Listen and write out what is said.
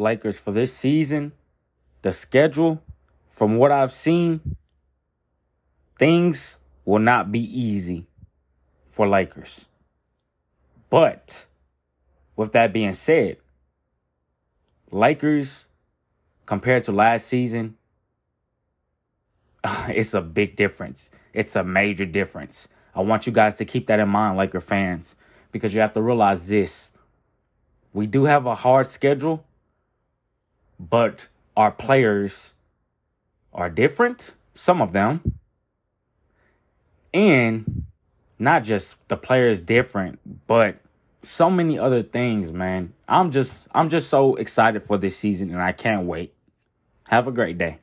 Lakers for this season, the schedule, from what I've seen, things will not be easy for Lakers. But with that being said, Lakers compared to last season, it's a big difference. It's a major difference. I want you guys to keep that in mind, Laker fans, because you have to realize this. We do have a hard schedule, but our players are different, some of them. And not just the players different, but so many other things, man. I'm just I'm just so excited for this season and I can't wait. Have a great day.